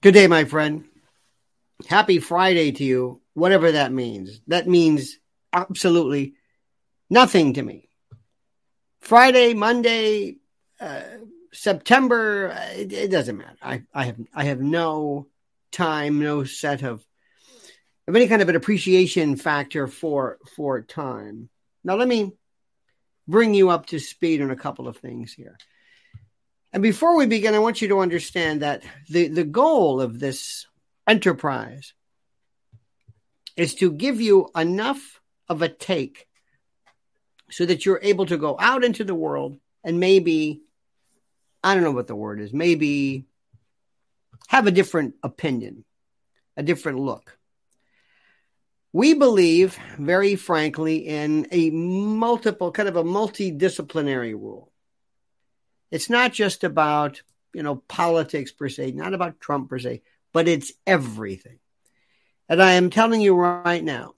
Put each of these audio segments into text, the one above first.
Good day, my friend. Happy Friday to you, whatever that means. That means absolutely nothing to me. Friday, Monday, uh, September, it, it, doesn't matter. I, I have I have no time, no set of of any kind of an appreciation factor for for time. Now let me bring you up to speed on a couple of things here. And before we begin, I want you to understand that the, the goal of this enterprise is to give you enough of a take so that you're able to go out into the world and maybe, I don't know what the word is, maybe have a different opinion, a different look. We believe, very frankly, in a multiple, kind of a multidisciplinary rule. It's not just about, you know, politics per se, not about Trump per se, but it's everything. And I am telling you right now,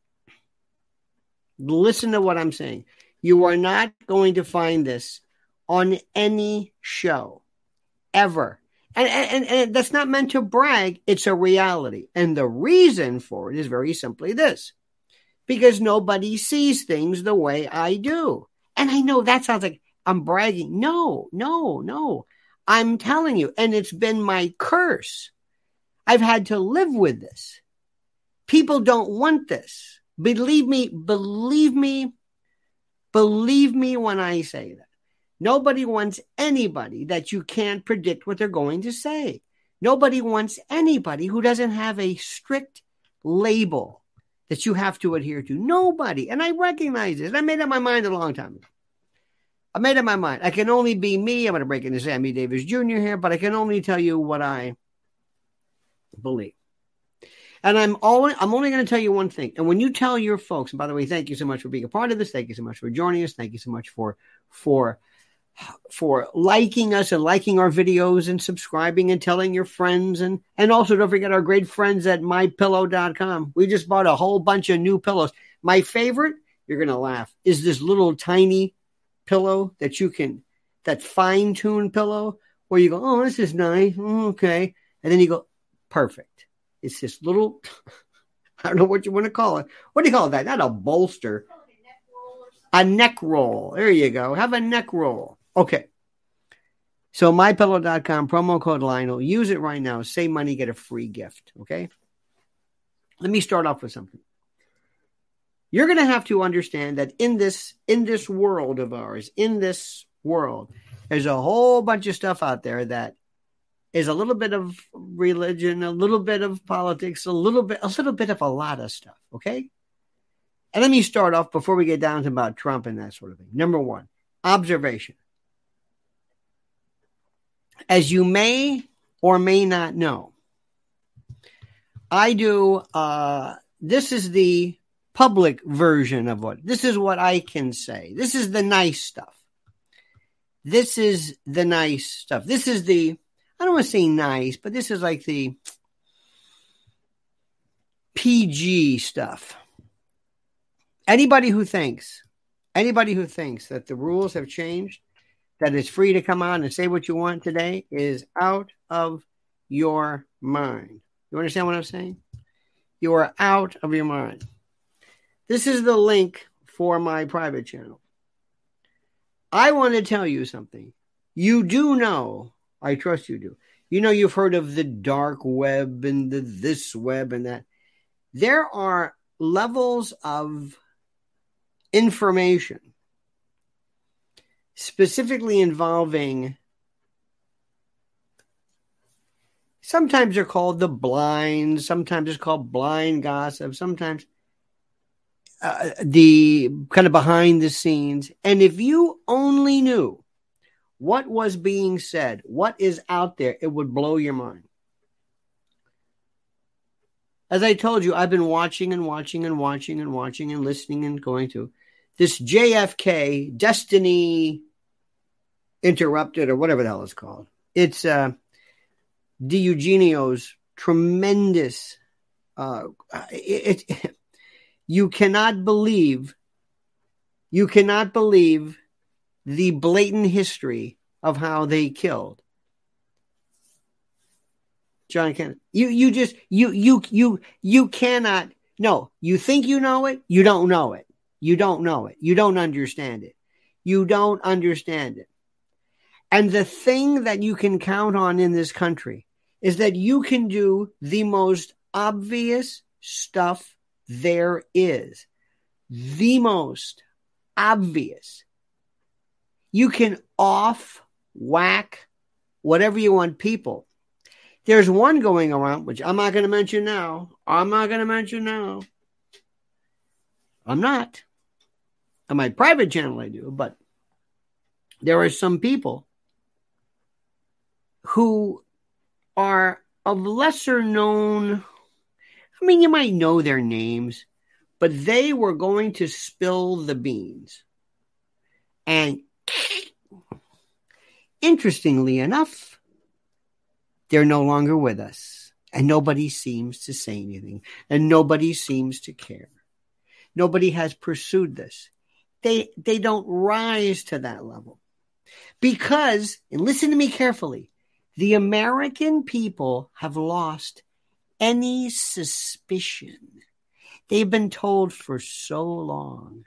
listen to what I'm saying. You are not going to find this on any show ever. And, and, and that's not meant to brag, it's a reality. And the reason for it is very simply this because nobody sees things the way I do. And I know that sounds like I'm bragging. No, no, no. I'm telling you, and it's been my curse. I've had to live with this. People don't want this. Believe me, believe me, believe me when I say that. Nobody wants anybody that you can't predict what they're going to say. Nobody wants anybody who doesn't have a strict label that you have to adhere to. Nobody. And I recognize this. I made up my mind a long time ago. I made up my mind. I can only be me. I'm going to break into Sammy Davis Jr. here, but I can only tell you what I believe. And I'm only I'm only going to tell you one thing. And when you tell your folks, and by the way, thank you so much for being a part of this. Thank you so much for joining us. Thank you so much for for for liking us and liking our videos and subscribing and telling your friends and and also don't forget our great friends at mypillow.com. We just bought a whole bunch of new pillows. My favorite, you're going to laugh, is this little tiny pillow that you can, that fine tuned pillow where you go, oh, this is nice. Mm, okay. And then you go, perfect. It's this little, I don't know what you want to call it. What do you call that? Not a bolster. A neck roll. There you go. Have a neck roll. Okay. So mypillow.com, promo code Lionel. Use it right now. Save money, get a free gift. Okay. Let me start off with something you're going to have to understand that in this in this world of ours in this world there's a whole bunch of stuff out there that is a little bit of religion a little bit of politics a little bit a little bit of a lot of stuff okay? And let me start off before we get down to about trump and that sort of thing. Number one observation. As you may or may not know i do uh this is the public version of what this is what I can say. This is the nice stuff. This is the nice stuff. This is the I don't want to say nice, but this is like the PG stuff. Anybody who thinks, anybody who thinks that the rules have changed, that it's free to come on and say what you want today is out of your mind. You understand what I'm saying? You are out of your mind. This is the link for my private channel. I want to tell you something. You do know, I trust you do. You know, you've heard of the dark web and the this web and that. There are levels of information specifically involving sometimes they're called the blind, sometimes it's called blind gossip, sometimes uh, the kind of behind the scenes. And if you only knew what was being said, what is out there, it would blow your mind. As I told you, I've been watching and watching and watching and watching and listening and going to this JFK Destiny Interrupted or whatever the hell it's called. It's uh, DiEugenio's tremendous. Uh, it, it you cannot believe, you cannot believe the blatant history of how they killed John Kennedy. You you just you you you you cannot no, you think you know it, you don't know it. You don't know it. You don't understand it. You don't understand it. And the thing that you can count on in this country is that you can do the most obvious stuff there is. The most obvious. You can off whack whatever you want people. There's one going around, which I'm not going to mention now. I'm not going to mention now. I'm not. On my private channel, I do, but there are some people who are of lesser known. I mean, you might know their names, but they were going to spill the beans. And interestingly enough, they're no longer with us. And nobody seems to say anything. And nobody seems to care. Nobody has pursued this. They, they don't rise to that level. Because, and listen to me carefully, the American people have lost any suspicion. They've been told for so long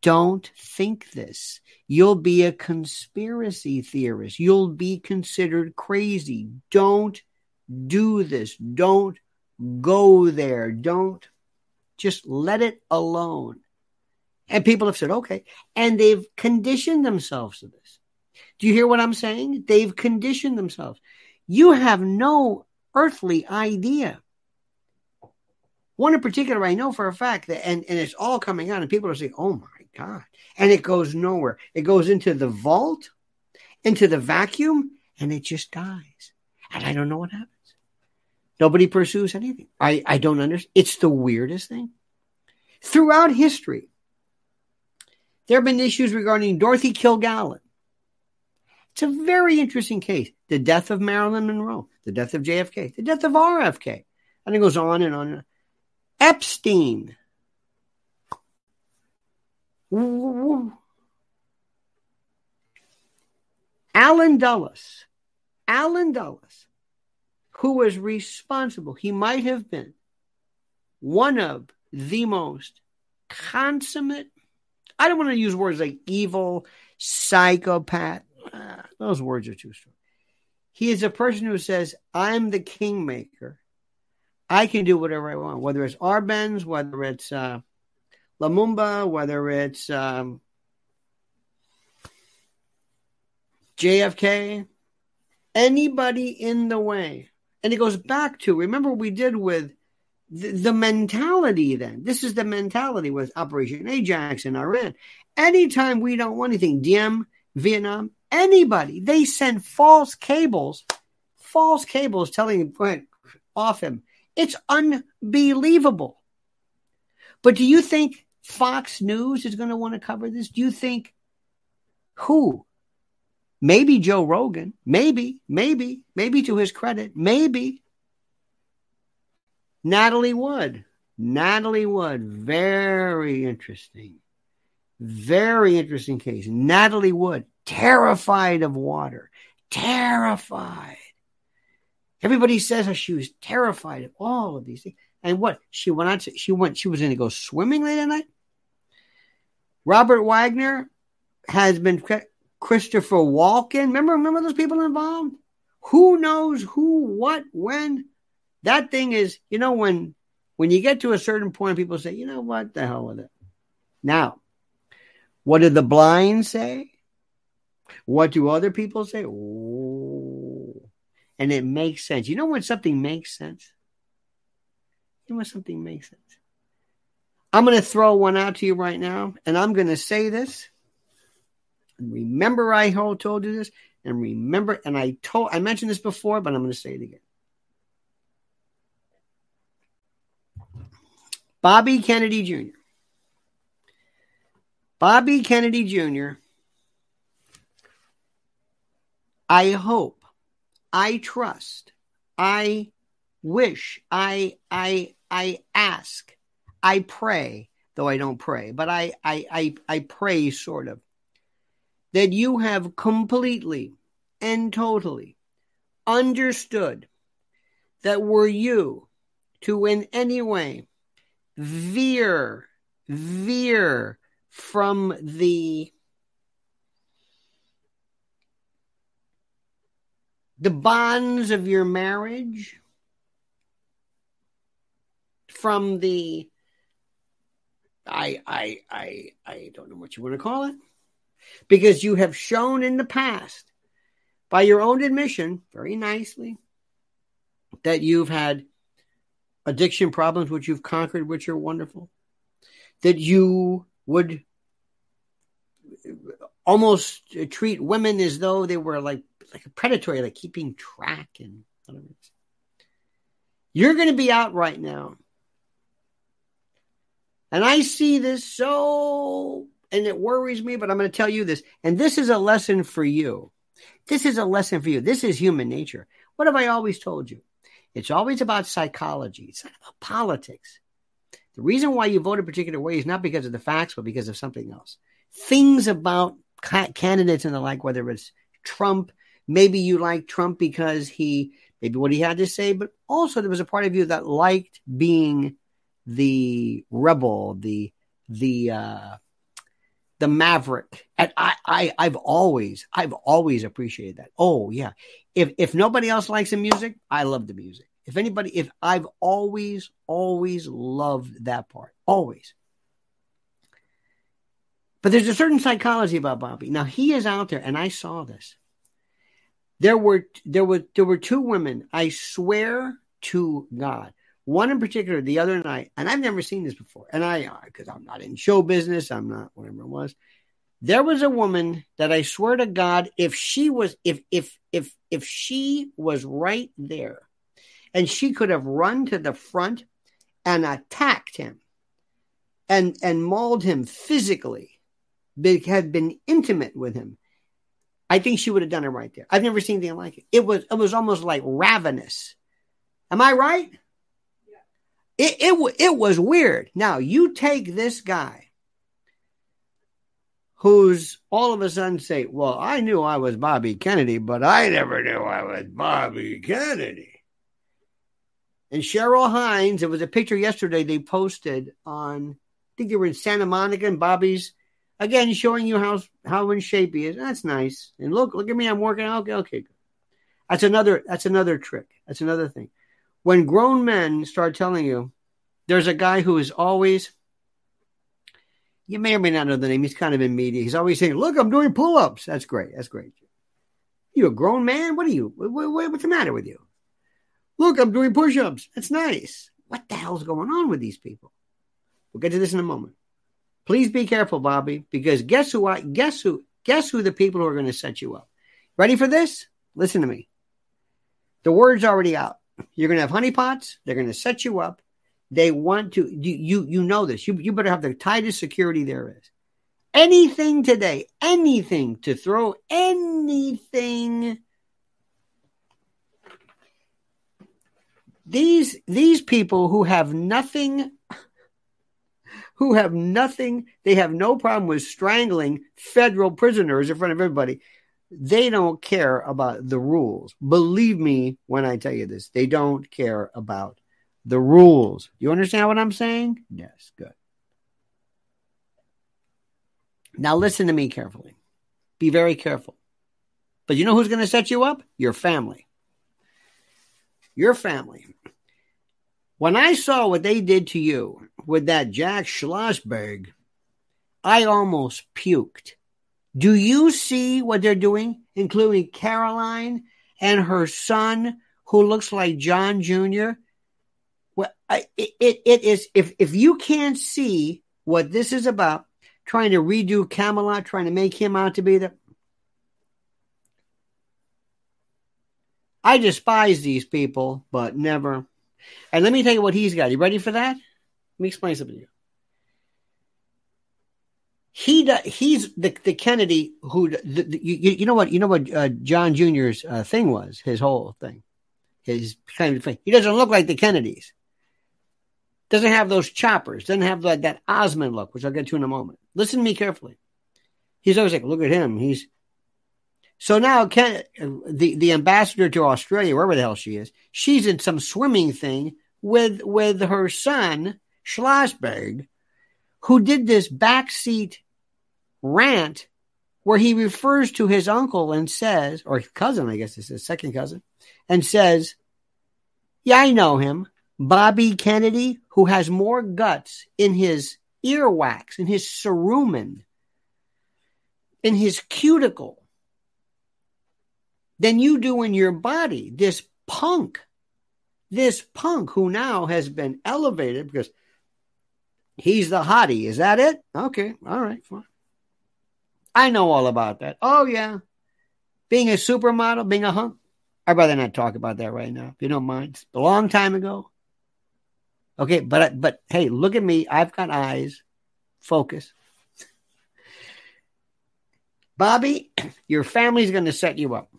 don't think this. You'll be a conspiracy theorist. You'll be considered crazy. Don't do this. Don't go there. Don't just let it alone. And people have said, okay. And they've conditioned themselves to this. Do you hear what I'm saying? They've conditioned themselves. You have no earthly idea. One in particular, I know for a fact that, and, and it's all coming out, and people are saying, oh my God. And it goes nowhere. It goes into the vault, into the vacuum, and it just dies. And I don't know what happens. Nobody pursues anything. I, I don't understand. It's the weirdest thing. Throughout history, there have been issues regarding Dorothy Kilgallen. It's a very interesting case. The death of Marilyn Monroe, the death of JFK, the death of RFK. And it goes on and on. Epstein, Allen Dulles, Allen Dulles, who was responsible, he might have been one of the most consummate, I don't want to use words like evil, psychopath. Those words are too strong. He is a person who says, I'm the kingmaker. I can do whatever I want, whether it's Arbenz, whether it's uh, Lumumba, whether it's um, JFK, anybody in the way. And it goes back to remember what we did with the, the, mentality then. This is the mentality with Operation Ajax in Iran. Anytime we don't want anything, Diem, Vietnam, anybody, they send false cables, false cables telling him, off him. It's unbelievable. But do you think Fox News is going to want to cover this? Do you think who? Maybe Joe Rogan. Maybe, maybe, maybe to his credit, maybe. Natalie Wood. Natalie Wood. Very interesting. Very interesting case. Natalie Wood, terrified of water. Terrified. Everybody says how she was terrified of all of these things. And what? She went out to, she went, she was going to go swimming late at night? Robert Wagner has been Christopher Walken. Remember, remember those people involved? Who knows who, what, when? That thing is, you know, when when you get to a certain point, people say, you know what, the hell with it. Now, what did the blind say? What do other people say? Oh, and it makes sense. You know when something makes sense? You know when something makes sense? I'm going to throw one out to you right now, and I'm going to say this. Remember, I told you this, and remember, and I told, I mentioned this before, but I'm going to say it again. Bobby Kennedy Jr. Bobby Kennedy Jr. I hope, I trust, I wish, I I I ask I pray, though I don't pray, but I, I, I, I pray sort of, that you have completely and totally understood that were you to in any way veer, veer from the the bonds of your marriage, from the I I I I don't know what you want to call it. Because you have shown in the past, by your own admission, very nicely, that you've had addiction problems which you've conquered, which are wonderful. That you would almost treat women as though they were like like a predatory, like keeping track and whatever. You're going to be out right now. And I see this so, and it worries me, but I'm going to tell you this. And this is a lesson for you. This is a lesson for you. This is human nature. What have I always told you? It's always about psychology. It's not about politics. The reason why you vote a particular way is not because of the facts, but because of something else. Things about candidates and the like, whether it's Trump, maybe you like Trump because he, maybe what he had to say, but also there was a part of you that liked being the rebel, the, the, uh, the maverick. And I, I, I've always, I've always appreciated that. Oh yeah. If, if nobody else likes the music, I love the music. If anybody, if I've always, always loved that part, always. But there's a certain psychology about Bobby. Now he is out there, and I saw this. There were there were there were two women. I swear to God, one in particular, the other night, and I've never seen this before. And I, uh, because I'm not in show business, I'm not whatever it was. There was a woman that I swear to God, if she was, if if if if she was right there, and she could have run to the front and attacked him and and mauled him physically had been intimate with him i think she would have done it right there. I've never seen anything like it. It was it was almost like ravenous. Am i right? Yeah. it, it, it was weird. Now you take this guy who's all of a sudden say well i knew i was bobby kennedy but i never knew i was bobby kennedy. And Cheryl Hines, it was a picture yesterday they posted on, I think they were in Santa Monica and Bobby's, again, showing you how, how in shape he is. That's nice. And look, look at me, I'm working out. Okay, okay. That's another, that's another trick. That's another thing. When grown men start telling you, there's a guy who is always, you may or may not know the name. He's kind of in media. He's always saying, look, I'm doing pull ups. That's great. That's great. You a grown man? What are you? What, what, what's the matter with you? Look, I'm doing push ups. That's nice. What the hell's going on with these people? We'll get to this in a moment. Please be careful, Bobby, because guess who I guess who guess who the people who are going to set you up. Ready for this? Listen to me. The word's already out. You're going to have honeypots. They're going to set you up. They want to. You you you know this. You you better have the tightest security there is. Anything today, anything to throw anything these these people who have nothing who have nothing they have no problem with strangling federal prisoners in front of everybody. They don't care about the rules. Believe me when i tell you this they don't care about the rules. You understand what i'm saying? Yes good. Now listen to me carefully. Be very careful. But you know who's going to set you up? Your family. Your family. When I saw what they did to you with that Jack Schlossberg, I almost puked. Do you see what they're doing, including Caroline and her son, who looks like John Jr.? Well, I, it, it is, if, if you can't see what this is about, trying to redo Camelot, trying to make him out to be the, I despise these people, but never. And let me tell you what he's got. You ready for that? Let me explain something to you. He does, he's the, the Kennedy who the, the, you, you know what you know what uh, John Jr.'s uh, thing was his whole thing his kind of thing. He doesn't look like the Kennedys. Doesn't have those choppers. Doesn't have that, that Osmond look, which I'll get to in a moment. Listen to me carefully. He's always like, look at him. He's So now Ken, the, the ambassador to Australia, wherever the hell she is, she's in some swimming thing with with her son, Schlossberg, who did this backseat rant where he refers to his uncle and says, or cousin, I guess it's his second cousin, and says, Yeah, I know him. Bobby Kennedy, who has more guts in his earwax, in his cerumen, in his cuticle than you do in your body. This punk, this punk who now has been elevated because he's the hottie. Is that it? Okay. All right. Fine. I know all about that. Oh, yeah. Being a supermodel, being a hunk. I'd rather not talk about that right now, if you don't mind. It's a long time ago. Okay, but but hey, look at me. I've got eyes. Focus. Bobby, your family's going to set you up.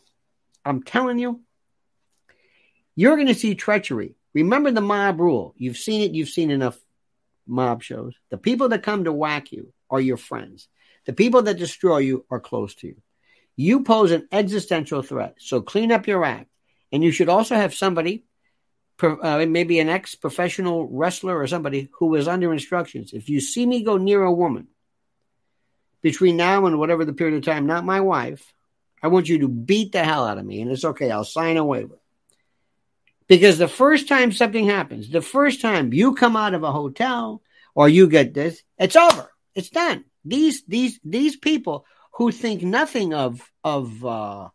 I'm telling you, you're going to see treachery. Remember the mob rule. You've seen it. You've seen enough mob shows. The people that come to whack you are your friends. The people that destroy you are close to you. You pose an existential threat. So clean up your act. And you should also have somebody, uh, maybe an ex professional wrestler or somebody who is under instructions. If you see me go near a woman between now and whatever the period of time, not my wife, I want you to beat the hell out of me. And it's okay. I'll sign a waiver. Because the first time something happens, the first time you come out of a hotel or you get this, it's over. It's done. These these these people who think nothing of of uh,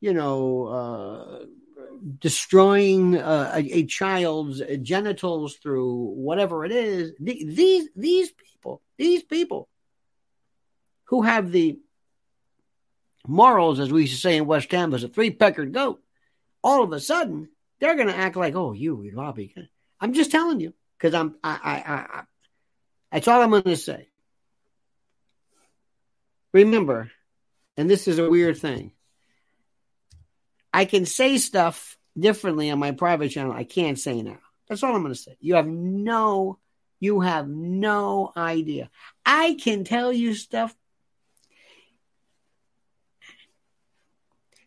you know uh, destroying uh, a, a, child's genitals through whatever it is. These these people, these people who have the morals, as we used to say in West Ham, was a three peckered goat. All of a sudden, they're going to act like, oh, you, Robbie. I'm just telling you because I'm, I, I, I, I, that's all I'm going to say. Remember, and this is a weird thing. I can say stuff differently on my private channel. I can't say now. That's all I'm going to say. You have no, you have no idea. I can tell you stuff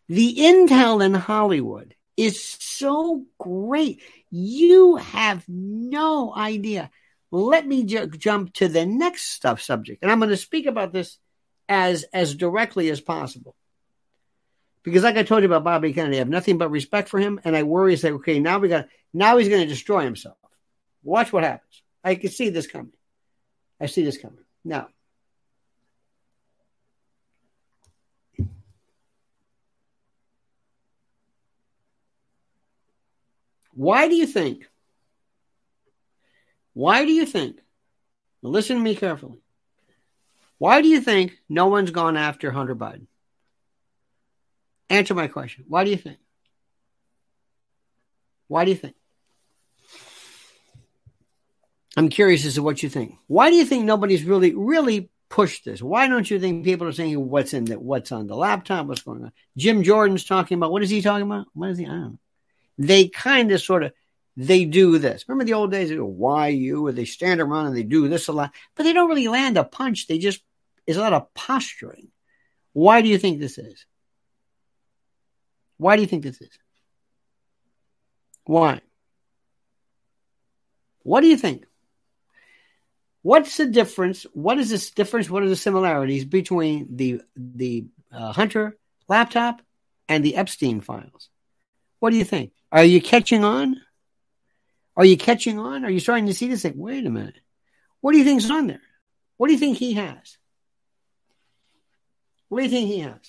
The intel in Hollywood is so great. You have no idea. Let me ju- jump to the next stuff subject. And I'm going to speak about this as, as directly as possible. Because like I told you about Bobby Kennedy, I have nothing but respect for him. And I worry, say, okay, now we got, now he's going to destroy himself. Watch what happens. I can see this coming. I see this coming. Now, Why do you think? Why do you think? listen to me carefully. Why do you think no one's gone after Hunter Biden? Answer my question. Why do you think? Why do you think? I'm curious as to what you think. Why do you think nobody's really, really pushed this? Why don't you think people are saying what's in the, what's on the laptop, what's going on? Jim Jordan's talking about what is he talking about? What is he? I don't know they kind of sort of they do this. Remember the old days? Why you? Or they stand around and they do this a lot, but they don't really land a punch. They just is a lot of posturing. Why do you think this is? Why do you think this is? Why? What do you think? What's the difference? What is this difference? What are the similarities between the the uh, Hunter laptop and the Epstein files? What do you think? Are you catching on? Are you catching on? Are you starting to see this? Like, wait a minute. What do you think's on there? What do you think he has? What do you think he has?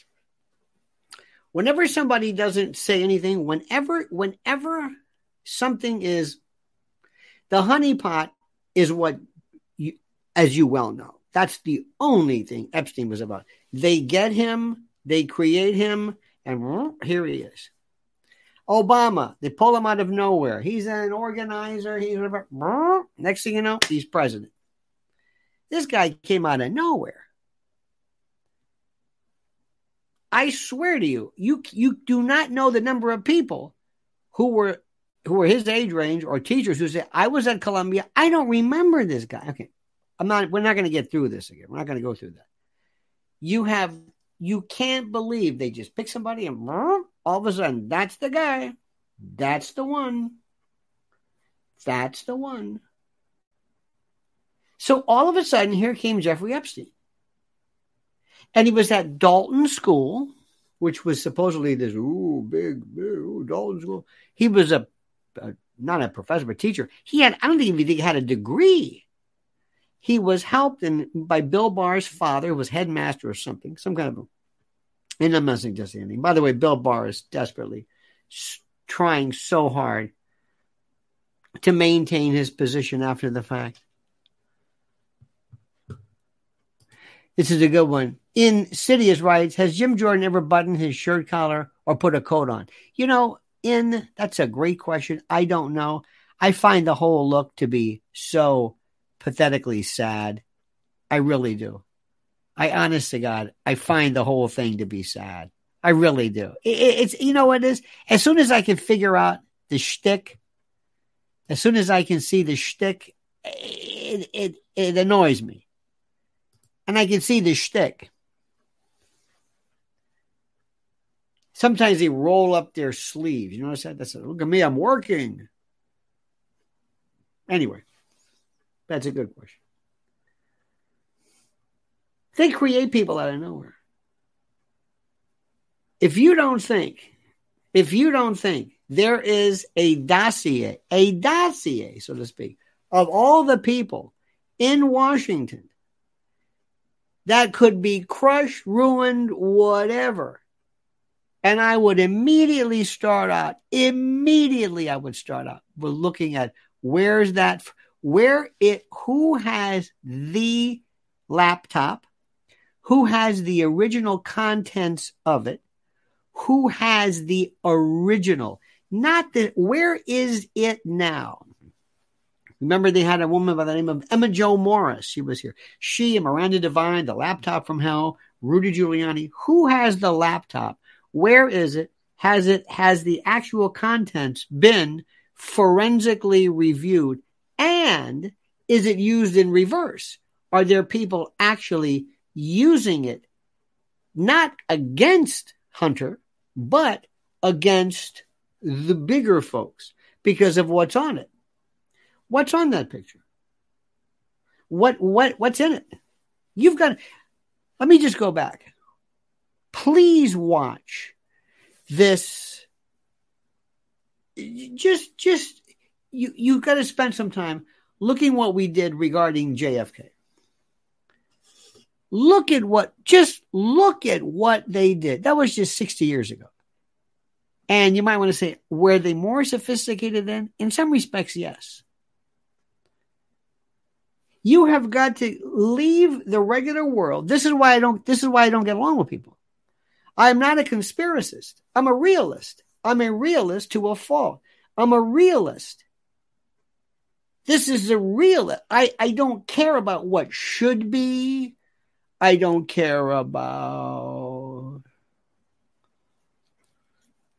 Whenever somebody doesn't say anything, whenever, whenever something is, the honeypot is what you, as you well know, that's the only thing Epstein was about. They get him, they create him, and here he is. Obama, they pull him out of nowhere. He's an organizer. He's whatever. Next thing you know, he's president. This guy came out of nowhere. I swear to you, you you do not know the number of people who were who were his age range or teachers who say, I was at Columbia. I don't remember this guy. Okay. I'm not we're not going to get through this again. We're not going to go through that. You have you can't believe they just pick somebody and all of a sudden that's the guy. That's the one. That's the one. So all of a sudden, here came Jeffrey Epstein. And he was at Dalton School, which was supposedly this ooh big, big ooh, Dalton School. He was a, a not a professor, but teacher. He had I don't even think he had a degree. He was helped in by Bill Barr's father, who was headmaster or something, some kind of. And I'm not suggesting anything. By the way, Bill Barr is desperately trying so hard to maintain his position after the fact. This is a good one. Insidious writes, Has Jim Jordan ever buttoned his shirt collar or put a coat on? You know, in that's a great question. I don't know. I find the whole look to be so pathetically sad. I really do. I honest to God, I find the whole thing to be sad. I really do. It, it's you know what it is. As soon as I can figure out the shtick, as soon as I can see the shtick, it it, it annoys me, and I can see the shtick. Sometimes they roll up their sleeves. You notice that? That's a, look at me, I'm working. Anyway, that's a good question. They create people out of nowhere. If you don't think, if you don't think there is a dossier, a dossier, so to speak, of all the people in Washington that could be crushed, ruined, whatever, and I would immediately start out, immediately I would start out with looking at where's that, where it, who has the laptop, who has the original contents of it, who has the original, not the, where is it now? Remember, they had a woman by the name of Emma Jo Morris. She was here. She and Miranda Devine, the laptop from hell, Rudy Giuliani. Who has the laptop? Where is it? Has it has the actual contents been forensically reviewed? And is it used in reverse? Are there people actually using it not against Hunter, but against the bigger folks because of what's on it? What's on that picture? What what what's in it? You've got let me just go back please watch this. Just, just you you've got to spend some time looking what we did regarding JFK. Look at what, just look at what they did. That was just 60 years ago. And you might want to say, were they more sophisticated then? In some respects, yes. You have got to leave the regular world. This is why I don't, this is why I don't get along with people. I'm not a conspiracist. I'm a realist. I'm a realist to a fault. I'm a realist. This is a real. I, I don't care about what should be. I don't care about.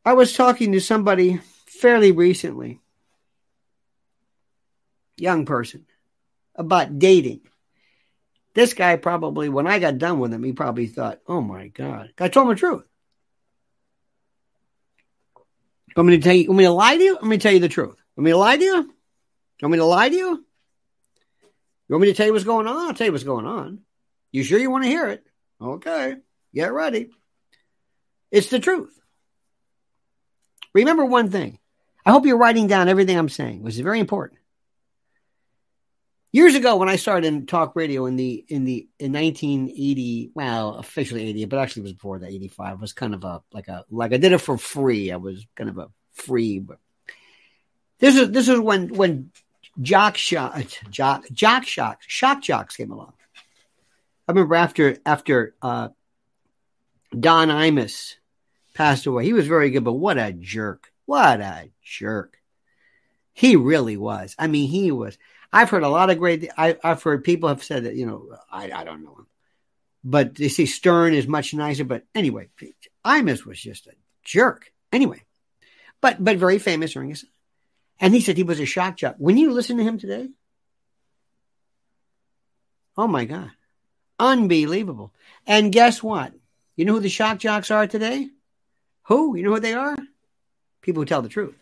I was talking to somebody fairly recently, young person, about dating. This guy probably, when I got done with him, he probably thought, oh my God. I told him the truth. I'm going to tell you, want me to lie to you? Let me tell you the truth. Want me to lie to you? Want me to lie to you? You want me to tell you what's going on? I'll tell you what's going on. You sure you want to hear it? Okay. Get ready. It's the truth. Remember one thing. I hope you're writing down everything I'm saying, which is very important years ago when I started in talk radio in the in the in 1980, well, officially 80, but actually it was before that 85 was kind of a like a like I did it for free. I was kind of a free, but this is this is when when jock shock uh, jock jock shocks shock jocks came along. I remember after after uh, Don Imus passed away. He was very good, but what a jerk! What a jerk! He really was. I mean, he was. I've heard a lot of great. I, have heard people have said that you know I, I don't know him, but they say Stern is much nicer. But anyway, Imus was just a jerk. Anyway, but but very famous during his. And he said he was a shock jock. When you listen to him today, oh my god, unbelievable! And guess what? You know who the shock jocks are today? Who? You know who they are? People who tell the truth.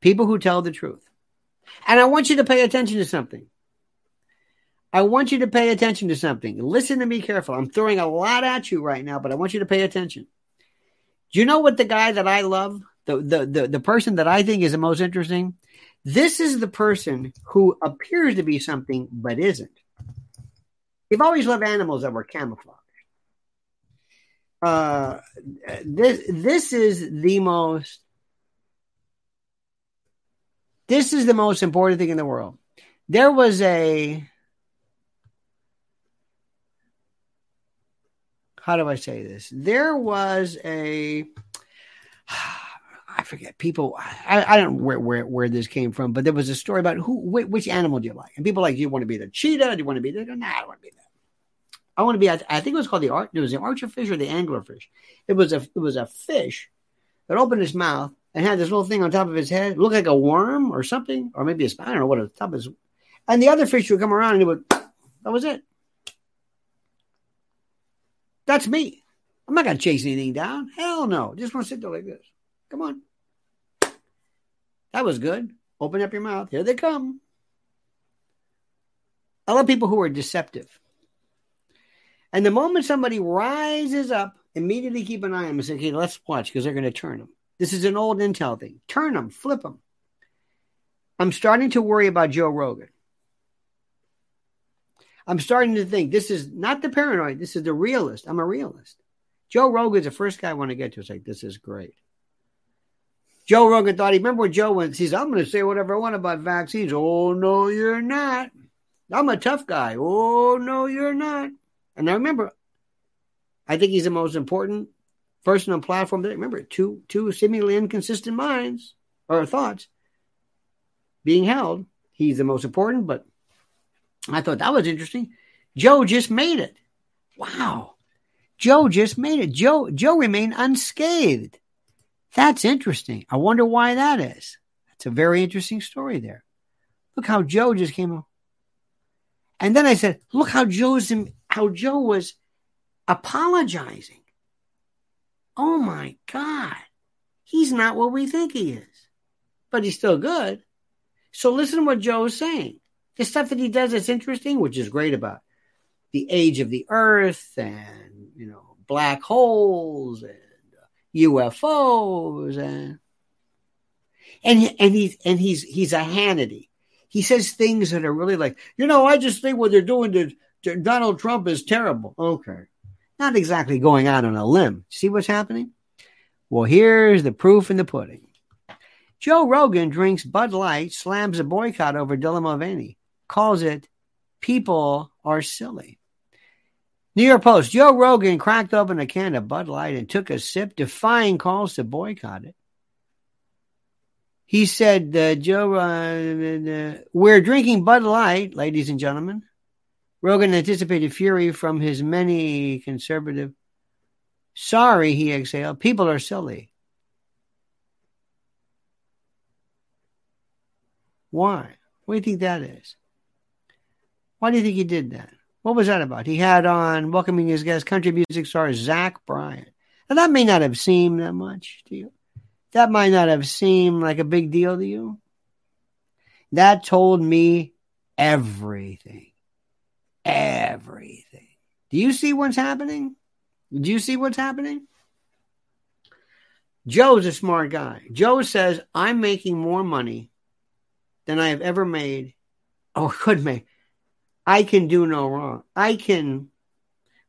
People who tell the truth. And I want you to pay attention to something. I want you to pay attention to something. Listen to me carefully. I'm throwing a lot at you right now, but I want you to pay attention. Do you know what the guy that I love, the, the, the, the person that I think is the most interesting? This is the person who appears to be something but isn't. You've always loved animals that were camouflaged. Uh, this this is the most this is the most important thing in the world. There was a how do I say this? There was a forget people. I, I don't know where, where where this came from, but there was a story about who which animal do you like, and people like, do you want to be the cheetah? Do you want to be the? Nah, I don't want to be that. I want to be. I think it was called the art. It was the archer fish or the angler fish. It was a it was a fish that opened his mouth and had this little thing on top of his head, looked like a worm or something, or maybe a I don't know what the top is. And the other fish would come around and it would. That was it. That's me. I'm not gonna chase anything down. Hell no. Just want to sit there like this. Come on. That was good. Open up your mouth. Here they come. I love people who are deceptive. And the moment somebody rises up, immediately keep an eye on them and say, okay, let's watch because they're going to turn them. This is an old intel thing. Turn them, flip them. I'm starting to worry about Joe Rogan. I'm starting to think this is not the paranoid, this is the realist. I'm a realist. Joe Rogan's the first guy I want to get to. It's like, this is great. Joe Rogan thought he remember when Joe went, he says, I'm going to say whatever I want about vaccines. Oh, no, you're not. I'm a tough guy. Oh, no, you're not. And I remember, I think he's the most important person on platform. Remember, two two seemingly inconsistent minds or thoughts being held. He's the most important, but I thought that was interesting. Joe just made it. Wow. Joe just made it. Joe Joe remained unscathed. That's interesting. I wonder why that is. That's a very interesting story there. Look how Joe just came up. And then I said, look how Joe's how Joe was apologizing. Oh my God. He's not what we think he is, but he's still good. So listen to what Joe is saying. The stuff that he does that's interesting, which is great about the age of the earth and, you know, black holes and UFOs and and and he's and he's he's a Hannity. He says things that are really like, you know, I just think what they're doing to, to Donald Trump is terrible. Okay, not exactly going out on a limb. See what's happening? Well, here's the proof in the pudding. Joe Rogan drinks Bud Light, slams a boycott over Dylan Mulvaney, calls it "People are silly." New York Post: Joe Rogan cracked open a can of Bud Light and took a sip, defying calls to boycott it. He said, uh, Joe, uh, we're drinking Bud Light, ladies and gentlemen. Rogan anticipated fury from his many conservative. Sorry, he exhaled. People are silly. Why? What do you think that is? Why do you think he did that? What was that about? He had on welcoming his guest, country music star Zach Bryan. Now, that may not have seemed that much to you. That might not have seemed like a big deal to you. That told me everything. Everything. Do you see what's happening? Do you see what's happening? Joe's a smart guy. Joe says, I'm making more money than I have ever made or could make I can do no wrong. I can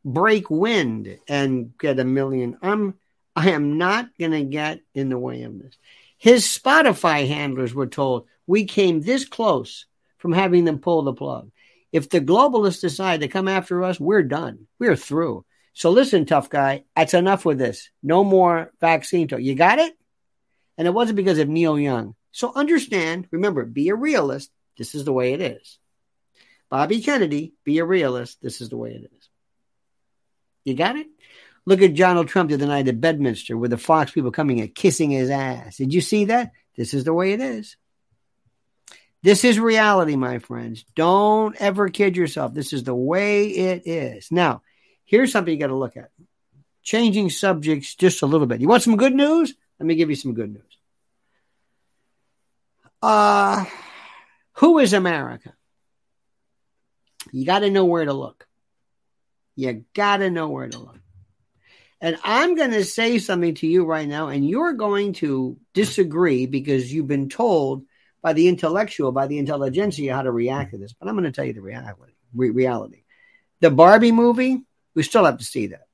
break wind and get a million. I'm I am not going to get in the way of this. His Spotify handlers were told we came this close from having them pull the plug. If the globalists decide to come after us, we're done. We're through. So listen, tough guy, that's enough with this. No more vaccine talk. You got it? And it wasn't because of Neil Young. So understand, remember, be a realist. This is the way it is. Bobby Kennedy, be a realist. This is the way it is. You got it? Look at Donald Trump the other night at Bedminster with the Fox people coming and kissing his ass. Did you see that? This is the way it is. This is reality, my friends. Don't ever kid yourself. This is the way it is. Now, Here's something you got to look at. Changing subjects just a little bit. You want some good news? Let me give you some good news. Uh, who is America? You got to know where to look. You got to know where to look. And I'm going to say something to you right now, and you're going to disagree because you've been told by the intellectual, by the intelligentsia, how to react to this. But I'm going to tell you the reality. Re- reality. The Barbie movie, we still have to see that.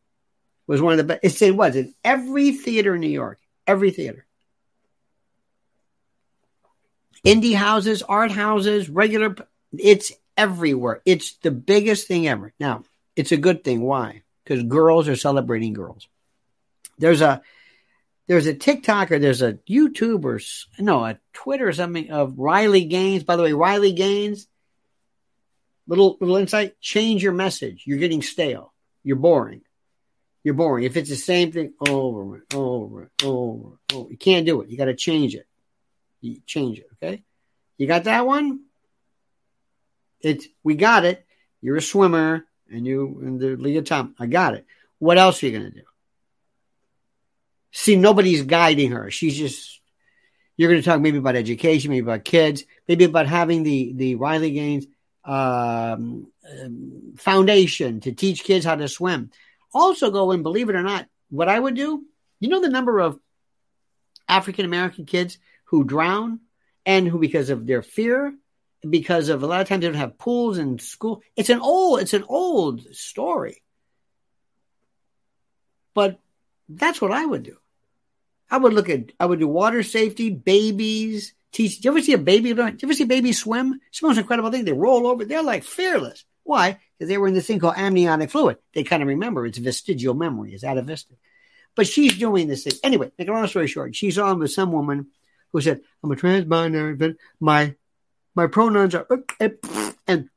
Was one of the best. It was in every theater in New York, every theater. Indie houses, art houses, regular. It's everywhere. It's the biggest thing ever. Now, it's a good thing. Why? Because girls are celebrating girls. There's a there's a TikTok or there's a YouTube or no a Twitter or something of Riley Gaines. By the way, Riley Gaines. Little little insight. Change your message. You're getting stale. You're boring. You're boring. If it's the same thing over and over and over, over, you can't do it. You got to change it. You change it. Okay. You got that one? It's we got it. You're a swimmer and you and the Leah Tom. I got it. What else are you gonna do? See, nobody's guiding her. She's just you're gonna talk maybe about education, maybe about kids, maybe about having the the Riley Gaines um, um, foundation to teach kids how to swim. Also, go and believe it or not, what I would do. You know the number of African American kids who drown and who, because of their fear, because of a lot of times they don't have pools in school. It's an old, it's an old story. But that's what I would do. I would look at, I would do water safety, babies, teach. Do you ever see a baby? Do you ever see babies swim? It's the most incredible thing. They roll over. They're like fearless. Why? Because they were in this thing called amniotic fluid. They kind of remember. It's vestigial memory. It's atavistic. But she's doing this thing. Anyway, make a long story short, she's on with some woman who said, I'm a trans-binary, but my my pronouns are and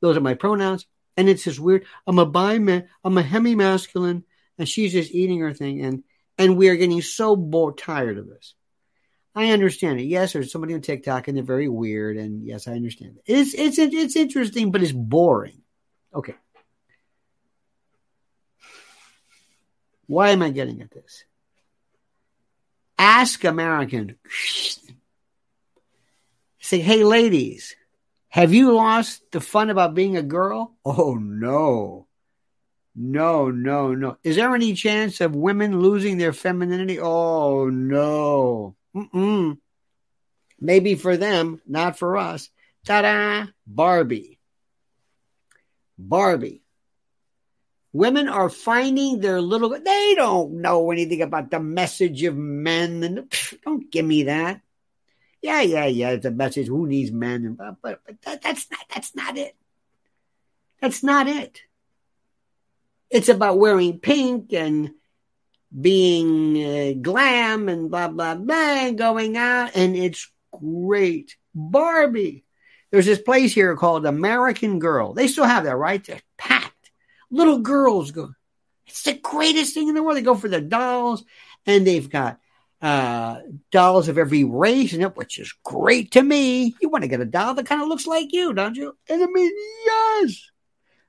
those are my pronouns. And it's just weird. I'm a bi man. I'm a hemi masculine, and she's just eating her thing. And and we are getting so bored, tired of this. I understand it. Yes, there's somebody on TikTok, and they're very weird. And yes, I understand it. It's it's it's interesting, but it's boring. Okay. Why am I getting at this? Ask Americans Say, hey, ladies, have you lost the fun about being a girl? Oh, no. No, no, no. Is there any chance of women losing their femininity? Oh, no. Mm-mm. Maybe for them, not for us. Ta da! Barbie. Barbie. Women are finding their little, they don't know anything about the message of men. And pff, don't give me that yeah, yeah, yeah. It's a message. Who needs men? But, but, but that, that's not that's not it. That's not it. It's about wearing pink and being uh, glam and blah blah blah, and going out, and it's great. Barbie. There's this place here called American Girl. They still have that, right? They're packed. Little girls go. It's the greatest thing in the world. They go for their dolls, and they've got uh, dolls of every race in it, which is great to me. You want to get a doll that kind of looks like you, don't you? And I mean, yes,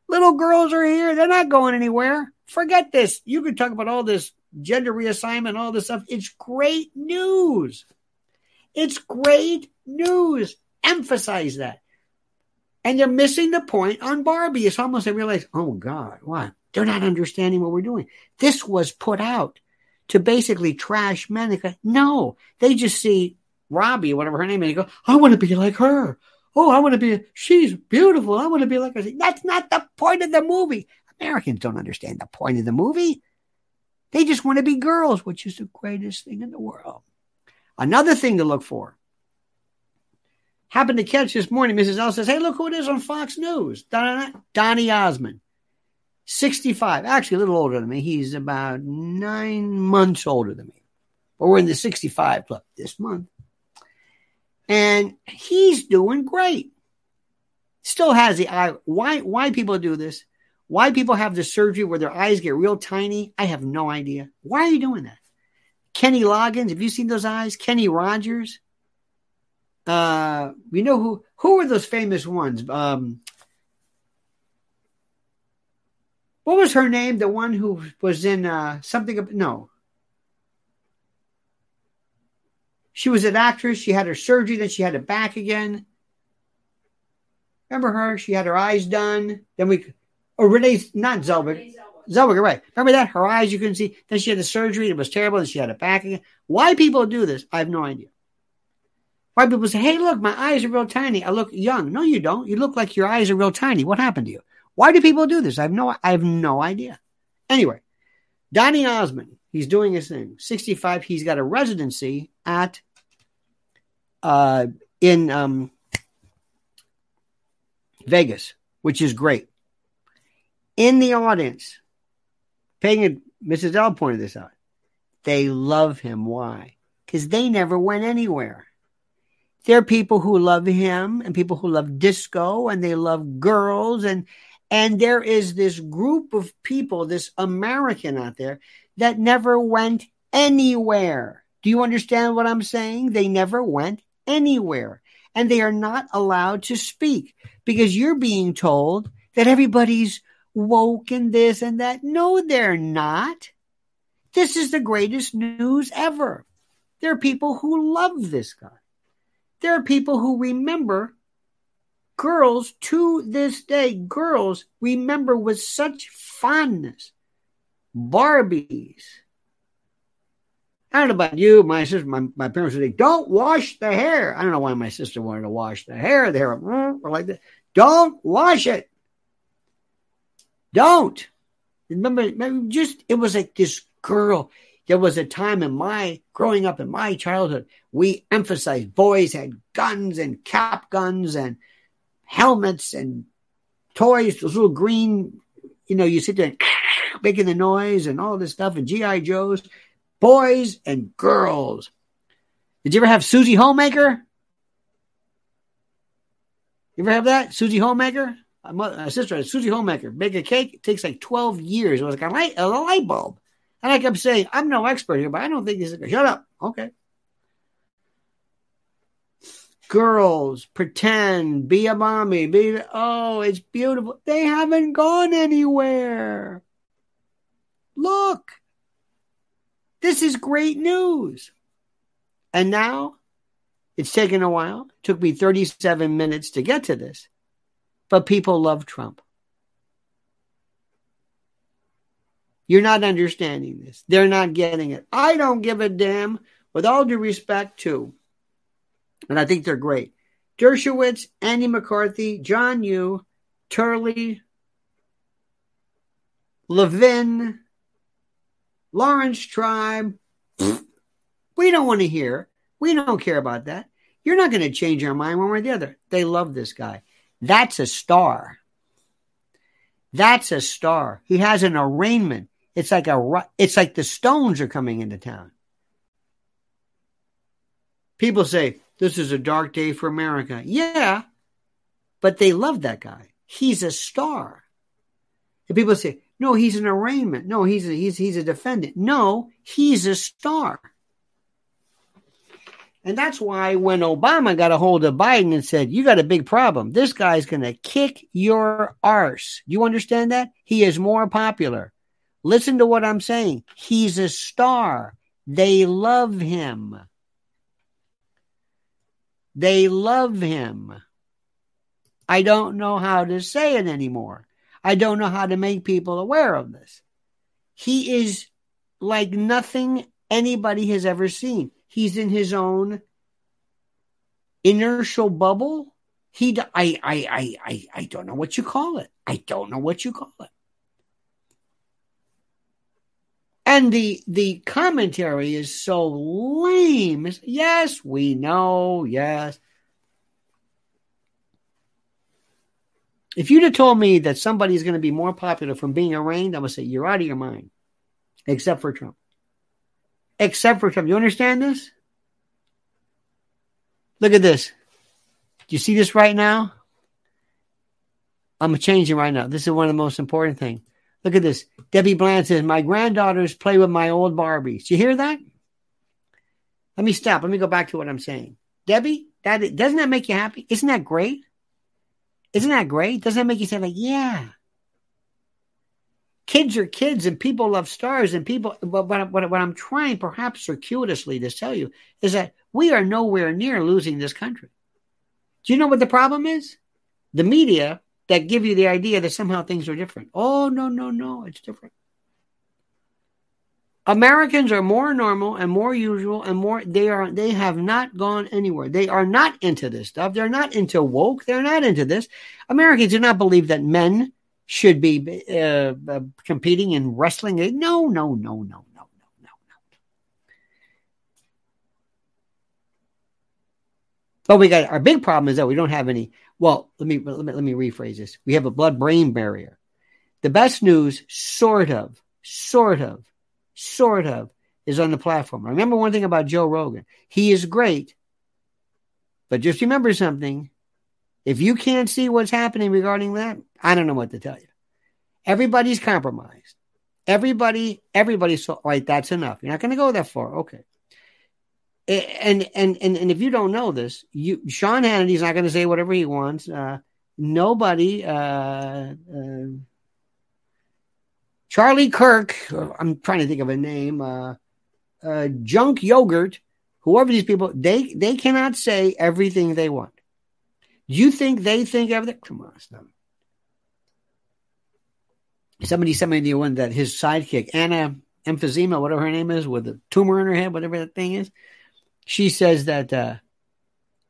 little girls are here. They're not going anywhere. Forget this. You can talk about all this gender reassignment, all this stuff. It's great news. It's great news. Emphasize that. And they're missing the point on Barbie. It's almost they realize, oh God, why? They're not understanding what we're doing. This was put out to basically trash go, no, they just see Robbie, whatever her name is, and go, I want to be like her. Oh, I want to be, she's beautiful. I want to be like her. That's not the point of the movie. Americans don't understand the point of the movie. They just want to be girls, which is the greatest thing in the world. Another thing to look for. Happened to catch this morning. Mrs. L says, Hey, look who it is on Fox News. Donny Osmond. 65, actually a little older than me. He's about nine months older than me. But we're in the 65 club this month. And he's doing great. Still has the eye. Why, why people do this? Why people have the surgery where their eyes get real tiny? I have no idea. Why are you doing that? Kenny Loggins, have you seen those eyes? Kenny Rogers. Uh, you know who, who are those famous ones? Um, What was her name? The one who was in uh, something? No. She was an actress. She had her surgery, then she had it back again. Remember her? She had her eyes done. Then we, or Renee, not Zellweger. Zellweger, right. Remember that? Her eyes you couldn't see. Then she had the surgery. It was terrible. Then she had it back again. Why people do this, I have no idea. Why people say, hey, look, my eyes are real tiny. I look young. No, you don't. You look like your eyes are real tiny. What happened to you? Why do people do this? I have no, I have no idea. Anyway, Donny Osmond, he's doing his thing. 65, he's got a residency at, uh, in, um, Vegas, which is great. In the audience, paying Mrs. L pointed this out. They love him. Why? Because they never went anywhere. There are people who love him and people who love disco and they love girls and and there is this group of people, this American out there that never went anywhere. Do you understand what I'm saying? They never went anywhere and they are not allowed to speak because you're being told that everybody's woke and this and that. No, they're not. This is the greatest news ever. There are people who love this guy. There are people who remember girls to this day, girls remember with such fondness Barbies. I don't know about you. My sister, my, my parents would say, don't wash the hair. I don't know why my sister wanted to wash the hair. The hair were like that. Don't wash it. Don't. Remember, remember, just, it was like this girl. There was a time in my, growing up in my childhood, we emphasized boys had guns and cap guns and helmets and toys, those little green, you know, you sit there and making the noise and all this stuff and G.I. Joes boys and girls. Did you ever have Susie Homemaker? You ever have that? Susie Homemaker? My sister had Susie Homemaker. Make a cake. It takes like 12 years. It was like a light, a light bulb. And I kept saying, I'm no expert here, but I don't think this is. Shut up. Okay. Girls, pretend, be a mommy, be, oh, it's beautiful. They haven't gone anywhere. Look. This is great news. And now it's taken a while. It took me 37 minutes to get to this. But people love Trump. You're not understanding this. They're not getting it. I don't give a damn, with all due respect to, and I think they're great. Dershowitz, Andy McCarthy, John Yoo, Turley, Levin, Lawrence Tribe. We don't want to hear. We don't care about that. You're not going to change our mind one way or the other. They love this guy. That's a star. That's a star. He has an arraignment. It's like a it's like the Stones are coming into town. People say this is a dark day for America. Yeah, but they love that guy. He's a star. And people say, no, he's an arraignment. No, he's a, he's he's a defendant. No, he's a star. And that's why when Obama got a hold of Biden and said, You got a big problem, this guy's going to kick your arse. Do you understand that? He is more popular. Listen to what I'm saying. He's a star. They love him. They love him. I don't know how to say it anymore. I don't know how to make people aware of this. He is like nothing anybody has ever seen. He's in his own inertial bubble. He, I, I, I, I, I don't know what you call it. I don't know what you call it. And the the commentary is so lame. yes, we know. Yes, If you'd have told me that somebody is going to be more popular from being arraigned, I would say you're out of your mind. Except for Trump. Except for Trump. You understand this? Look at this. Do you see this right now? I'm changing right now. This is one of the most important things. Look at this. Debbie Bland says, My granddaughters play with my old Barbies. You hear that? Let me stop. Let me go back to what I'm saying. Debbie, that doesn't that make you happy? Isn't that great? Isn't that great? Doesn't that make you say like, yeah? kids are kids and people love stars and people but what, what, what i'm trying perhaps circuitously to tell you is that we are nowhere near losing this country do you know what the problem is the media that give you the idea that somehow things are different oh no no no it's different Americans are more normal and more usual and more they are they have not gone anywhere. They are not into this stuff. They're not into woke. They're not into this. Americans do not believe that men should be uh, uh, competing in wrestling. No, no, no, no, no, no, no, no. But we got our big problem is that we don't have any. Well, let me let me let me rephrase this. We have a blood-brain barrier. The best news, sort of, sort of, sort of, is on the platform. Remember one thing about Joe Rogan. He is great, but just remember something. If you can't see what's happening regarding that, I don't know what to tell you. Everybody's compromised. Everybody, everybody's so right. That's enough. You're not going to go that far. Okay. And, and and and if you don't know this, you Sean Hannity's not going to say whatever he wants. Uh, nobody. Uh, uh, Charlie Kirk. I'm trying to think of a name. Uh, uh, Junk Yogurt. Whoever these people, they they cannot say everything they want. You think they think everything? Come on, stop. Somebody sent me the one that his sidekick, Anna Emphysema, whatever her name is, with a tumor in her head, whatever that thing is. She says that uh,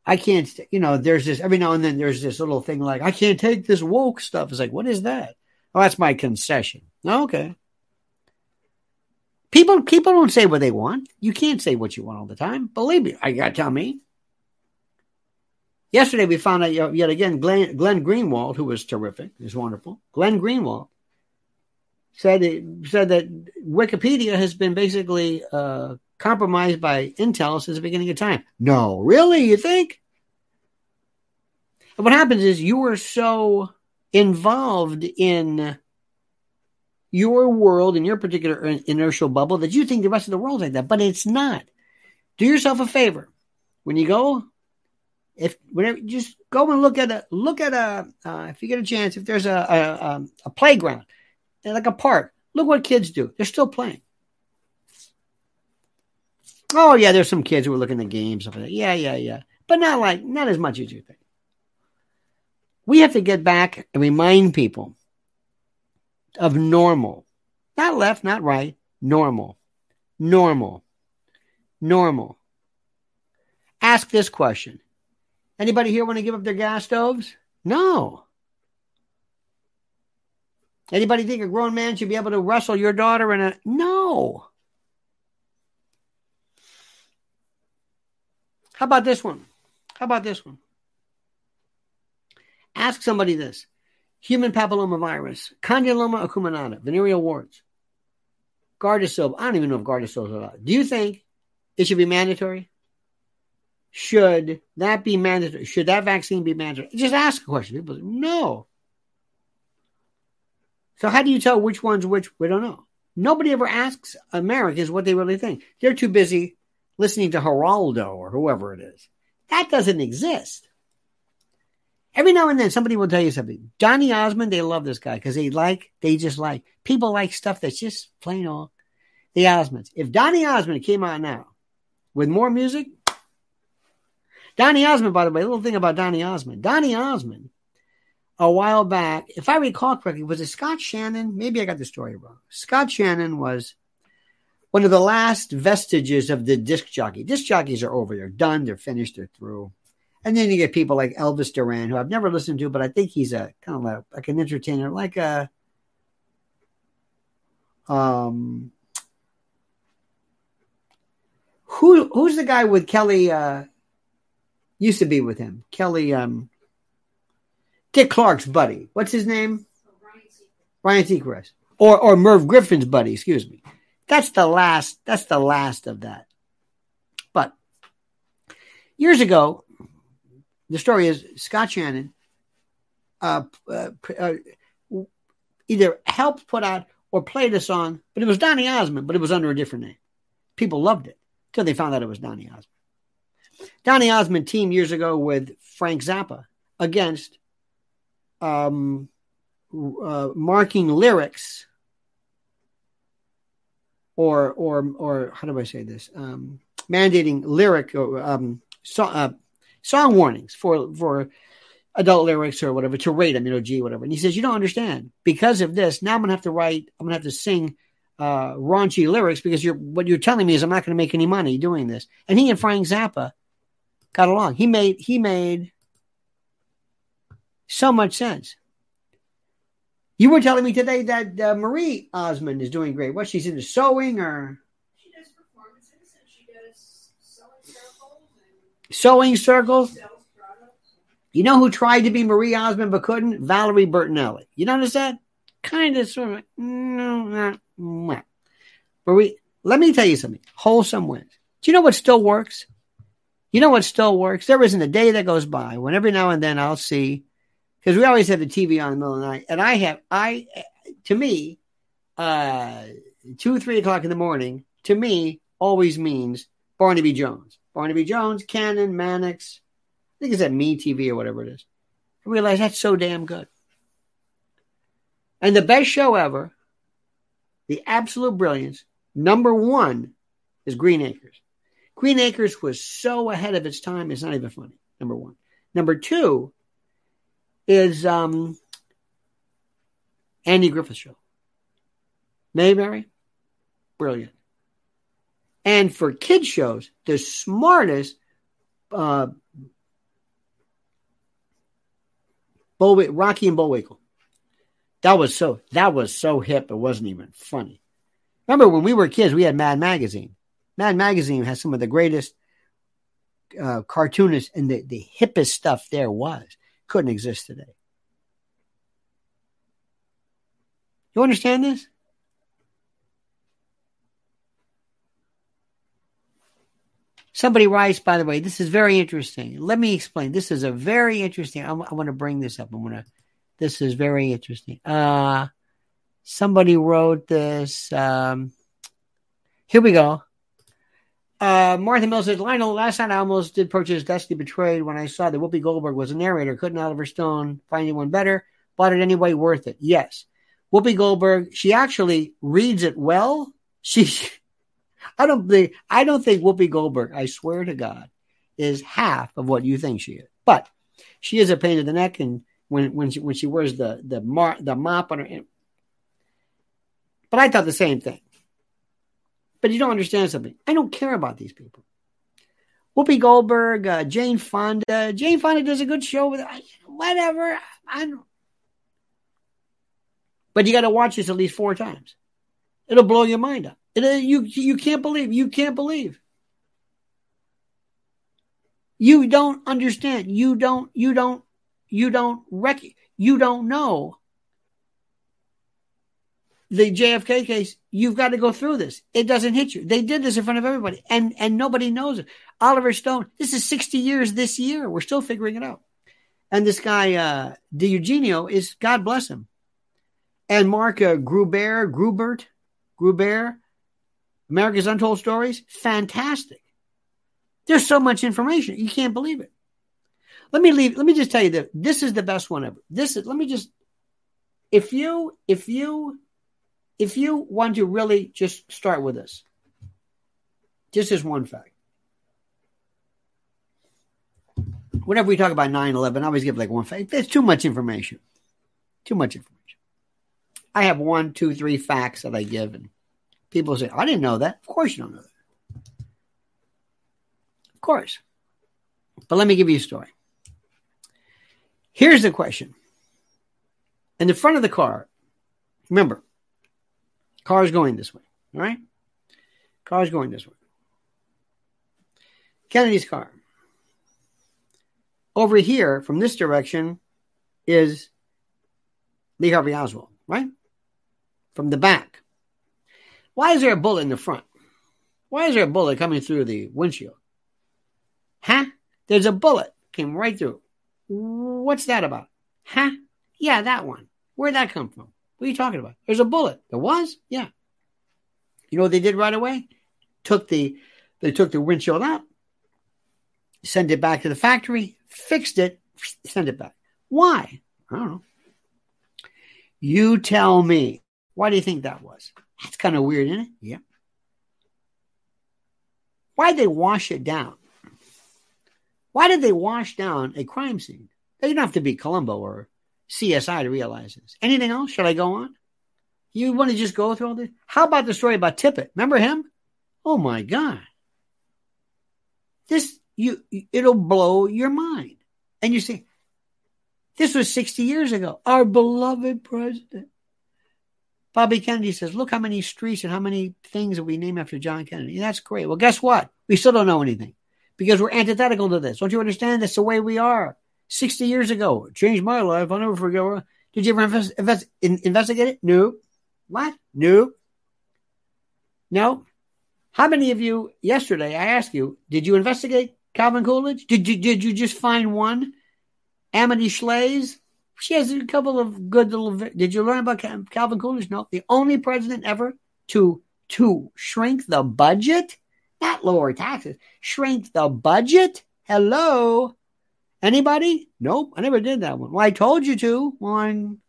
I can't, you know, there's this every now and then there's this little thing like, I can't take this woke stuff. It's like, what is that? Oh, that's my concession. Oh, okay. People people don't say what they want. You can't say what you want all the time. Believe me, I gotta tell me. Yesterday we found out yet again Glenn, Glenn Greenwald, who was terrific, is wonderful. Glenn Greenwald said said that Wikipedia has been basically uh, compromised by Intel since the beginning of time. No, really, you think? And what happens is you are so involved in your world in your particular inertial bubble that you think the rest of the world's like that, but it's not. Do yourself a favor when you go. If whenever just go and look at a look at a uh, if you get a chance if there's a a, um, a playground like a park. Look what kids do. They're still playing. Oh yeah, there's some kids who are looking at games. Like Yeah, yeah, yeah. But not like not as much as you think. We have to get back and remind people of normal. Not left, not right. Normal. Normal. Normal. Ask this question. Anybody here want to give up their gas stoves? No. Anybody think a grown man should be able to wrestle your daughter in a no? How about this one? How about this one? Ask somebody this. Human papillomavirus, condyloma acuminata, venereal warts, Gardasil. I don't even know if Gardasil is allowed. Do you think it should be mandatory? Should that be mandatory? Should that vaccine be mandatory? Just ask a question. People say, no. So how do you tell which one's which? We don't know. Nobody ever asks Americans what they really think. They're too busy listening to Geraldo or whoever it is. That doesn't exist. Every now and then somebody will tell you something. Donny Osmond, they love this guy because they like, they just like, people like stuff that's just plain old. The Osmonds. If Donny Osmond came out now with more music, Donny Osmond, by the way, a little thing about Donny Osmond. Donny Osmond a while back, if I recall correctly, was it Scott Shannon? Maybe I got the story wrong. Scott Shannon was one of the last vestiges of the disc jockey. Disc jockeys are over. They're done. They're finished. They're through. And then you get people like Elvis Duran, who I've never listened to, but I think he's a kind of like, like an entertainer, like a um who who's the guy with Kelly uh used to be with him? Kelly um Dick Clark's buddy. What's his name? Ryan Seacrest. Or or Merv Griffin's buddy, excuse me. That's the last that's the last of that. But years ago, the story is Scott Shannon uh, uh, uh, either helped put out or played a song, but it was Donny Osmond, but it was under a different name. People loved it until they found out it was Donny Osmond. Donny Osmond teamed years ago with Frank Zappa against um, uh, marking lyrics or or or how do I say this? Um, mandating lyric or um, so, uh, song warnings for for adult lyrics or whatever to rate them, you know, G whatever. And he says, you don't understand because of this. Now I'm gonna have to write. I'm gonna have to sing uh, raunchy lyrics because you're what you're telling me is I'm not to make any money doing this. And he and Frank Zappa got along. He made he made so much sense. You were telling me today that uh, Marie Osmond is doing great. What she's into sewing or She does performances and she does sewing circles and sewing circles. You know who tried to be Marie Osmond but couldn't? Valerie Bertinelli. You notice that? Kind of sort of no, not mwah. Marie. Let me tell you something. Wholesome wins. Do you know what still works? You know what still works? There isn't a day that goes by when every now and then I'll see because we always have the TV on in the middle of the night, and I have I to me, uh, two three o'clock in the morning to me always means Barnaby Jones. Barnaby Jones, Cannon, Mannix. I think it's that Me TV or whatever it is. I realize that's so damn good. And the best show ever, the absolute brilliance, number one is Green Acres. Green Acres was so ahead of its time, it's not even funny. Number one. Number two is um, Andy Griffith Show. Mayberry, brilliant. And for kids shows, the smartest uh, Bull, Rocky and Bullwinkle. That was so that was so hip. It wasn't even funny. Remember when we were kids, we had Mad Magazine. Mad Magazine has some of the greatest uh, cartoonists and the, the hippest stuff there was. Couldn't exist today. You understand this? Somebody writes, by the way, this is very interesting. Let me explain. This is a very interesting. I, I want to bring this up. I'm going to. This is very interesting. Uh, somebody wrote this. Um, here we go. Uh, Martha Mills says, Lionel, last night I almost did purchase Destiny Betrayed when I saw that Whoopi Goldberg was a narrator. Couldn't Oliver Stone find anyone better? Bought it anyway, worth it. Yes. Whoopi Goldberg, she actually reads it well. She, I don't think, I don't think Whoopi Goldberg, I swear to God, is half of what you think she is. But she is a pain in the neck, and when when she when she wears the the mar, the mop on her, but I thought the same thing. But you don't understand something. I don't care about these people. Whoopi Goldberg, uh, Jane Fonda. Jane Fonda does a good show with whatever. I don't. But you got to watch this at least four times. It'll blow your mind up. It, uh, you you can't believe. You can't believe. You don't understand. You don't. You don't. You don't rec. You don't know the JFK case, you've got to go through this. It doesn't hit you. They did this in front of everybody, and and nobody knows it. Oliver Stone. This is sixty years this year. We're still figuring it out. And this guy, uh, DiEugenio, is God bless him. And Mark uh, Gruber, Grubert, Gruber, America's Untold Stories, fantastic. There's so much information, you can't believe it. Let me leave. Let me just tell you that this is the best one ever. This is. Let me just. If you, if you if you want to really just start with this, just as one fact. Whenever we talk about 9 11, I always give like one fact. There's too much information. Too much information. I have one, two, three facts that I give, and people say, oh, I didn't know that. Of course, you don't know that. Of course. But let me give you a story. Here's the question. In the front of the car, remember, Car's going this way. All right? Car's going this way. Kennedy's car. Over here, from this direction, is Lee Harvey Oswald, right? From the back. Why is there a bullet in the front? Why is there a bullet coming through the windshield? Huh? There's a bullet came right through. What's that about? Huh? Yeah, that one. Where'd that come from? What are you talking about? There's a bullet. There was? Yeah. You know what they did right away? Took the they took the windshield out, sent it back to the factory, fixed it, sent it back. Why? I don't know. You tell me. Why do you think that was? That's kind of weird, isn't it? Yeah. Why did they wash it down? Why did they wash down a crime scene? They didn't have to be Columbo or CSI to realize this. Anything else? Should I go on? You want to just go through all this? How about the story about Tippit? Remember him? Oh my God. This you it'll blow your mind. And you see, this was 60 years ago. Our beloved president. Bobby Kennedy says, look how many streets and how many things that we name after John Kennedy. That's great. Well, guess what? We still don't know anything because we're antithetical to this. Don't you understand? That's the way we are. 60 years ago, it changed my life. I'll never forget. Did you ever invest, invest, in, investigate it? No. What? No. No. How many of you yesterday, I asked you, did you investigate Calvin Coolidge? Did you, did you just find one? Amity Shlaes? She has a couple of good little. Did you learn about Calvin Coolidge? No, the only president ever to to shrink the budget, not lower taxes, shrink the budget. Hello, anybody? Nope, I never did that one. Well, I told you to. One,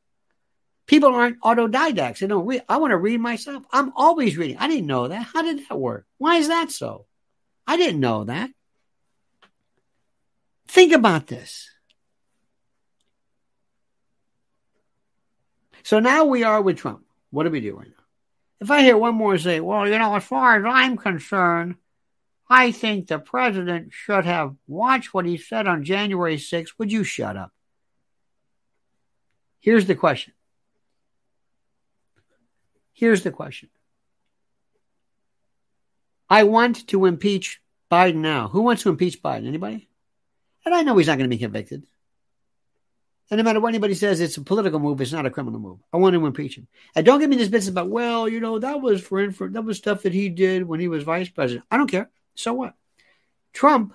people aren't autodidacts. They don't read. I want to read myself. I'm always reading. I didn't know that. How did that work? Why is that so? I didn't know that. Think about this. So now we are with Trump. What do we do right now? If I hear one more say, well, you know, as far as I'm concerned, I think the president should have watched what he said on January 6th. Would you shut up? Here's the question. Here's the question. I want to impeach Biden now. Who wants to impeach Biden? Anybody? And I know he's not going to be convicted. And no matter what anybody says, it's a political move. It's not a criminal move. I want to impeach him. And don't give me this business about, well, you know, that was for infer- that was stuff that he did when he was vice president. I don't care. So what? Trump,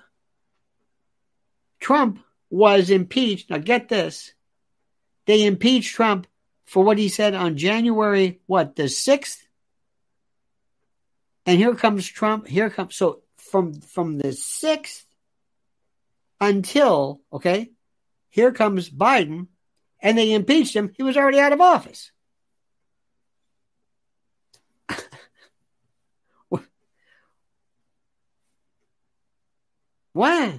Trump was impeached. Now get this. They impeached Trump for what he said on January, what, the 6th? And here comes Trump. Here comes, so from, from the 6th until, okay, here comes Biden, and they impeached him. He was already out of office. What?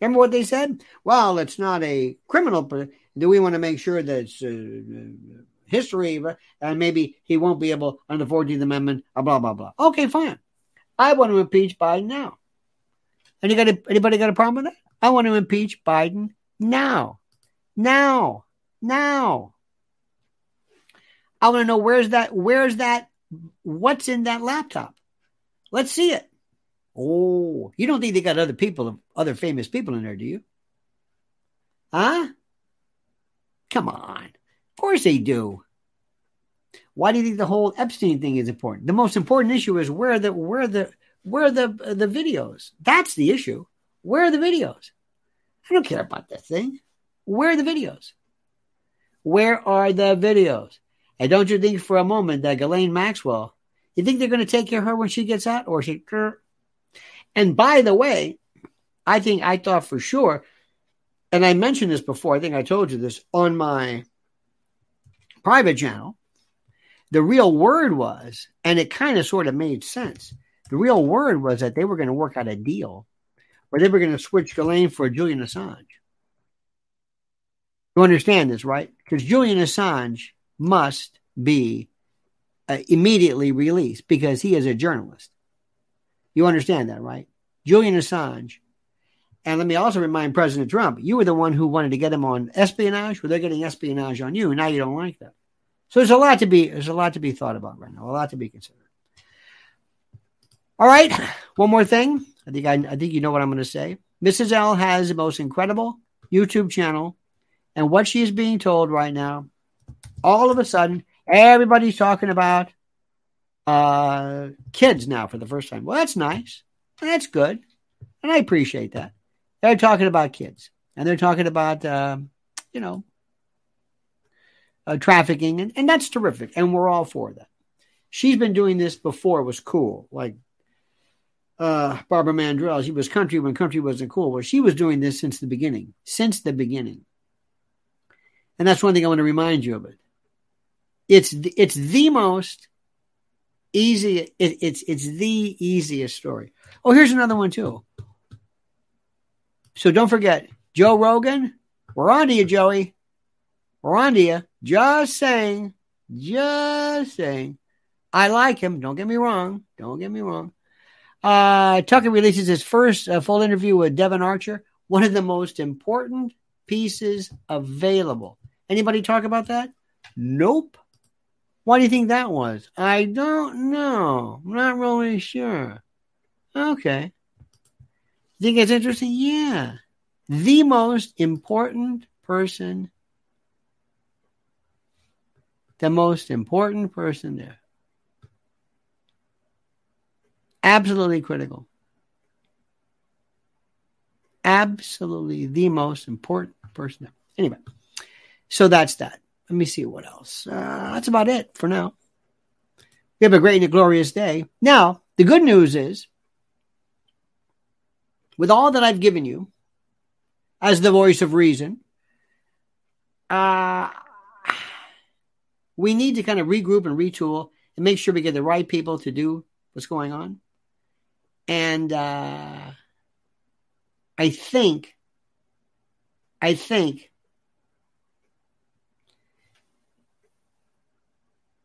Remember what they said? Well, it's not a criminal. Do we want to make sure that it's uh, history and maybe he won't be able under the 14th Amendment, blah, blah, blah. Okay, fine. I want to impeach Biden now. Got a, anybody got a problem with that? I want to impeach Biden now. Now. Now. I want to know where's that, where's that, what's in that laptop? Let's see it. Oh, you don't think they got other people, other famous people in there, do you? Huh? Come on. Of course they do. Why do you think the whole Epstein thing is important? The most important issue is where the where the where the the videos. That's the issue. Where are the videos? I don't care about that thing. Where are the videos? Where are the videos? And don't you think for a moment that Ghislaine Maxwell, you think they're going to take care of her when she gets out, or she? And by the way, I think I thought for sure, and I mentioned this before. I think I told you this on my private channel. The real word was, and it kind of sort of made sense. The real word was that they were going to work out a deal where they were going to switch Ghislaine for Julian Assange. You understand this, right? Because Julian Assange must be uh, immediately released because he is a journalist. You understand that, right? Julian Assange. And let me also remind President Trump, you were the one who wanted to get him on espionage, well, they're getting espionage on you. Now you don't like that. So there's a lot to be there's a lot to be thought about right now, a lot to be considered. All right, one more thing. I think I, I think you know what I'm going to say. Mrs. L has the most incredible YouTube channel, and what she is being told right now, all of a sudden, everybody's talking about uh, kids now for the first time. Well, that's nice. That's good, and I appreciate that. They're talking about kids, and they're talking about uh, you know uh, trafficking, and, and that's terrific, and we're all for that. She's been doing this before; it was cool, like uh, Barbara Mandrell. She was country when country wasn't cool. Well, she was doing this since the beginning, since the beginning. And that's one thing I want to remind you of it. It's the, it's the most Easy. It, it's it's the easiest story. Oh, here's another one too. So don't forget, Joe Rogan. We're on to you, Joey. We're on to you. Just saying. Just saying. I like him. Don't get me wrong. Don't get me wrong. Uh, Tucker releases his first uh, full interview with Devon Archer, one of the most important pieces available. Anybody talk about that? Nope. Why do you think that was? I don't know. I'm not really sure. Okay. You think it's interesting? Yeah. The most important person, the most important person there. Absolutely critical. Absolutely the most important person there. Anyway, so that's that. Let me see what else. Uh, that's about it for now. We have a great and a glorious day. Now, the good news is, with all that I've given you as the voice of reason, uh, we need to kind of regroup and retool and make sure we get the right people to do what's going on. And uh, I think, I think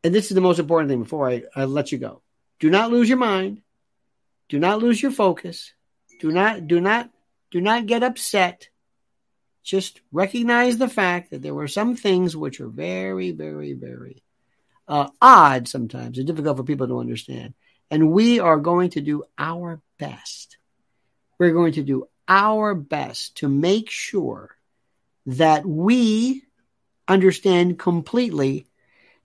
and this is the most important thing before I, I let you go. Do not lose your mind. Do not lose your focus. Do not, do not, do not get upset. Just recognize the fact that there were some things which are very, very, very uh, odd sometimes and difficult for people to understand. And we are going to do our best. We're going to do our best to make sure that we understand completely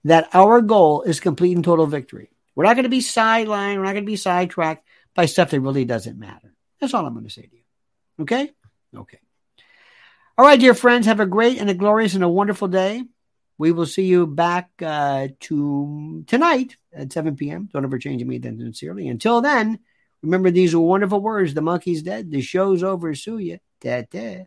that our goal is complete and total victory. We're not going to be sidelined. We're not going to be sidetracked by stuff that really doesn't matter. That's all I'm going to say to you. Okay? Okay. All right, dear friends, have a great and a glorious and a wonderful day. We will see you back uh, to tonight at 7 p.m. Don't ever change me then sincerely. Until then, remember these wonderful words. The monkey's dead. The show's over. Sue you. Da, da.